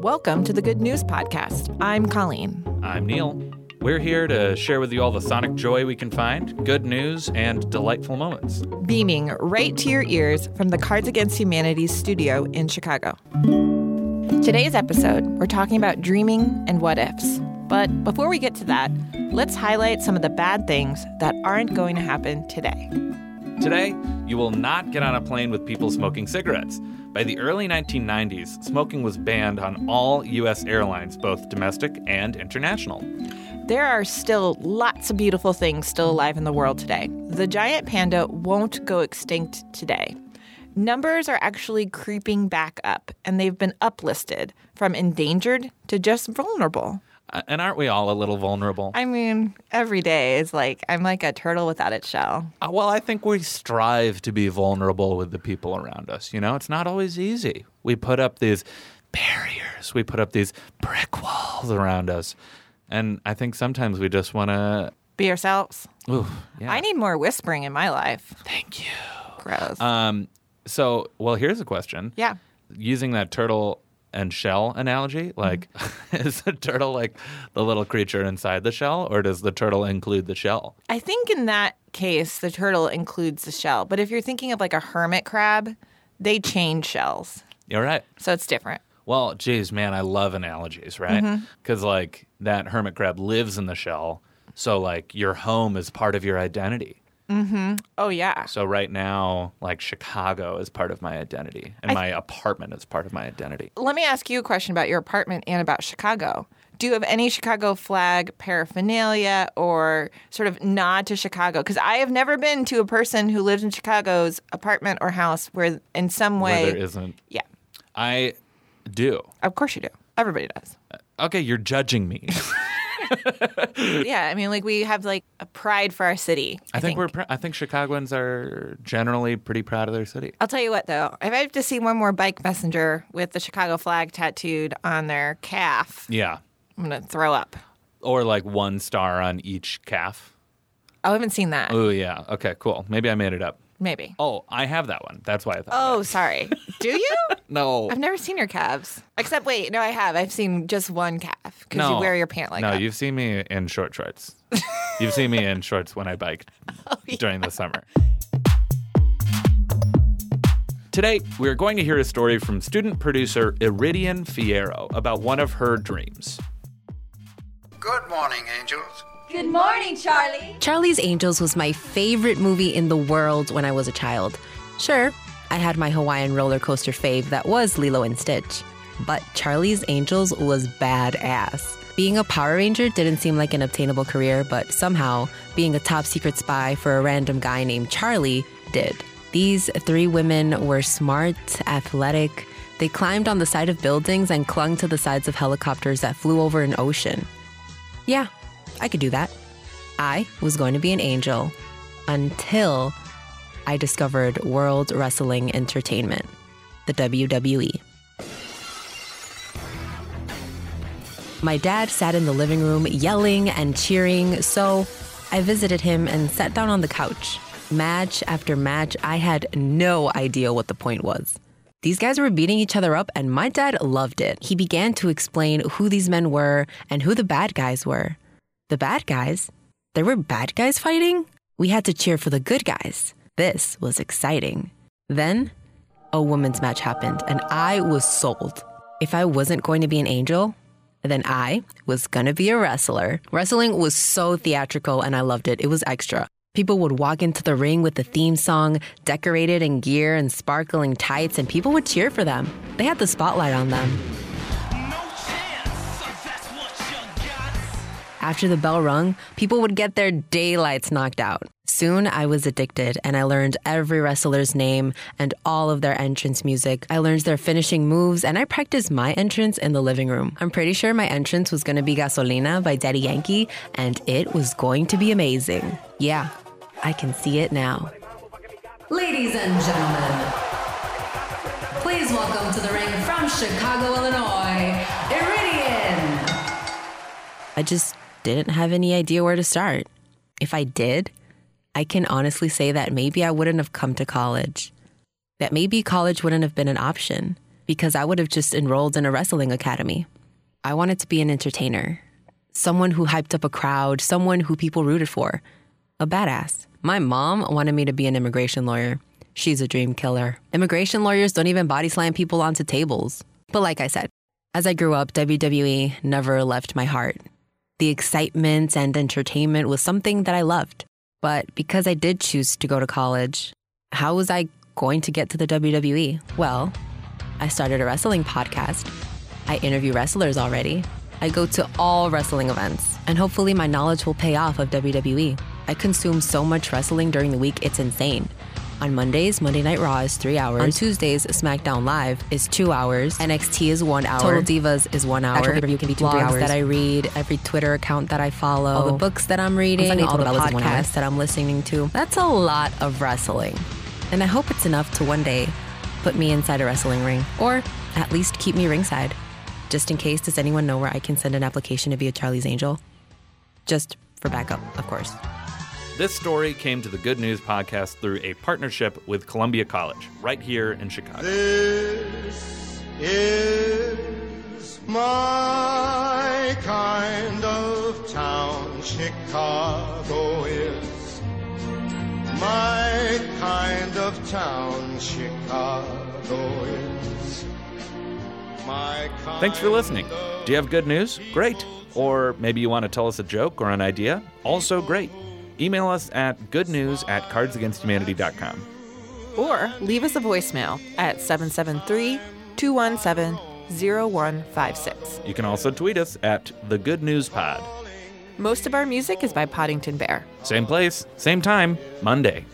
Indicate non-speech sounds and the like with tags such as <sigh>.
Welcome to the Good News Podcast. I'm Colleen. I'm Neil. We're here to share with you all the sonic joy we can find, good news, and delightful moments. Beaming right to your ears from the Cards Against Humanity studio in Chicago. Today's episode, we're talking about dreaming and what ifs. But before we get to that, let's highlight some of the bad things that aren't going to happen today. Today, you will not get on a plane with people smoking cigarettes. By the early 1990s, smoking was banned on all U.S. airlines, both domestic and international. There are still lots of beautiful things still alive in the world today. The giant panda won't go extinct today. Numbers are actually creeping back up, and they've been uplisted from endangered to just vulnerable. Uh, And aren't we all a little vulnerable? I mean, every day is like I'm like a turtle without its shell. Uh, well, I think we strive to be vulnerable with the people around us. You know, it's not always easy. We put up these barriers, we put up these brick walls around us. And I think sometimes we just want to. Be ourselves. Ooh, yeah. I need more whispering in my life. Thank you. Gross. Um, so, well, here's a question. yeah. Using that turtle and shell analogy, mm-hmm. like, <laughs> is the turtle like the little creature inside the shell, or does the turtle include the shell? I think in that case, the turtle includes the shell. But if you're thinking of like a hermit crab, they change shells. You're right. So it's different. Well, geez, man, I love analogies, right? Mm-hmm. Because, like, that hermit crab lives in the shell. So, like, your home is part of your identity. Mm-hmm. Oh, yeah. So, right now, like, Chicago is part of my identity, and my apartment is part of my identity. Let me ask you a question about your apartment and about Chicago. Do you have any Chicago flag paraphernalia or sort of nod to Chicago? Because I have never been to a person who lives in Chicago's apartment or house where, in some way, Where there isn't. yeah, I do. of course you do. Everybody does. Uh, okay, you're judging me. <laughs> yeah, I mean, like we have like a pride for our city. I, I think we're. Pr- I think Chicagoans are generally pretty proud of their city. I'll tell you what, though, if I have to see one more bike messenger with the Chicago flag tattooed on their calf, Yeah, I'm gonna throw up. or like one star on each calf. Oh, I haven't seen that. Oh yeah. Okay, cool. Maybe I made it up. Maybe. Oh, I have that one. That's why I thought. Oh, sorry. <laughs> Do you? no. I've never seen your calves. Except, wait, no, I have. I've seen just one calf because you wear your pant like no, that. you've seen me in short shorts. <laughs> you've seen me in shorts when I bike Oh, during the summer. Today, we are going to hear a story from student producer Iridian Fierro about one of her dreams. Good morning, angels. Good morning, Charlie. Charlie's Angels was my favorite movie in the world when I was a child. Sure, I had my Hawaiian roller coaster fave that was Lilo and Stitch. But Charlie's Angels was badass. Being a Power Ranger didn't seem like an obtainable career, but somehow, being a top secret spy for a random guy named Charlie did. These three women were smart, athletic. They climbed on the side of buildings and clung to the sides of helicopters that flew over an ocean. Yeah, I could do that. I was going to be an angel until I discovered World Wrestling Entertainment, the WWE. My dad sat in the living room yelling and cheering, so I visited him and sat down on the couch. Match after match, I had no idea what the point was. These guys were beating each other up, and my dad loved it. He began to explain who these men were and who the bad guys were. The bad guys? There were bad guys fighting? We had to cheer for the good guys. This was exciting. Then, a women's match happened, and I was sold. If I wasn't going to be an angel, then I was gonna be a wrestler. Wrestling was so theatrical, and I loved it. It was extra. People would walk into the ring with the theme song, decorated in gear and sparkling tights, and people would cheer for them. They had the spotlight on them. After the bell rung, people would get their daylights knocked out. Soon I was addicted and I learned every wrestler's name and all of their entrance music. I learned their finishing moves and I practiced my entrance in the living room. I'm pretty sure my entrance was to be Gasolina by Daddy Yankee and it was going to be amazing. Yeah, I can see it now. Ladies and gentlemen, please welcome to the ring from Chicago, Illinois, Iridian. I just didn't have any idea where to start. If I did, I can honestly say that maybe I wouldn't have come to college. That maybe college wouldn't have been an option because I would have just enrolled in a wrestling academy. I wanted to be an entertainer, someone who hyped up a crowd, someone who people rooted for, a badass. My mom wanted me to be an immigration lawyer. She's a dream killer. Immigration lawyers don't even body slam people onto tables. But like I said, as I grew up, WWE never left my heart. The excitement and entertainment was something that I loved. But because I did choose to go to college, how was I going to get to the WWE? Well, I started a wrestling podcast. I interview wrestlers already. I go to all wrestling events, and hopefully my knowledge will pay off of WWE. I consume so much wrestling during the week, it's insane. On Mondays, Monday Night Raw is three hours. On Tuesdays, SmackDown Live is two hours. NXT is one hour. Total Divas is one hour. Actual pay-per-view can be two, Blogs three hours. that I read, every Twitter account that I follow, all the books that I'm reading, all the Bellas is one hour. podcasts that I'm listening to. That's a lot of wrestling. And I hope it's enough to one day put me inside a wrestling ring, or at least keep me ringside. Just in case, does anyone know where I can send an application to be a Charlie's Angel? Just for backup, of course. This story came to the Good News podcast through a partnership with Columbia College, right here in Chicago. This is my kind of town. Chicago is my kind of town. Chicago is my kind Thanks for listening. Do you have good news? Great. Or maybe you want to tell us a joke or an idea? Also great. Email us at goodnews at cardsagainsthumanity.com. Or leave us a voicemail at 773 217 0156. You can also tweet us at the Good News Pod. Most of our music is by Poddington Bear. Same place, same time, Monday.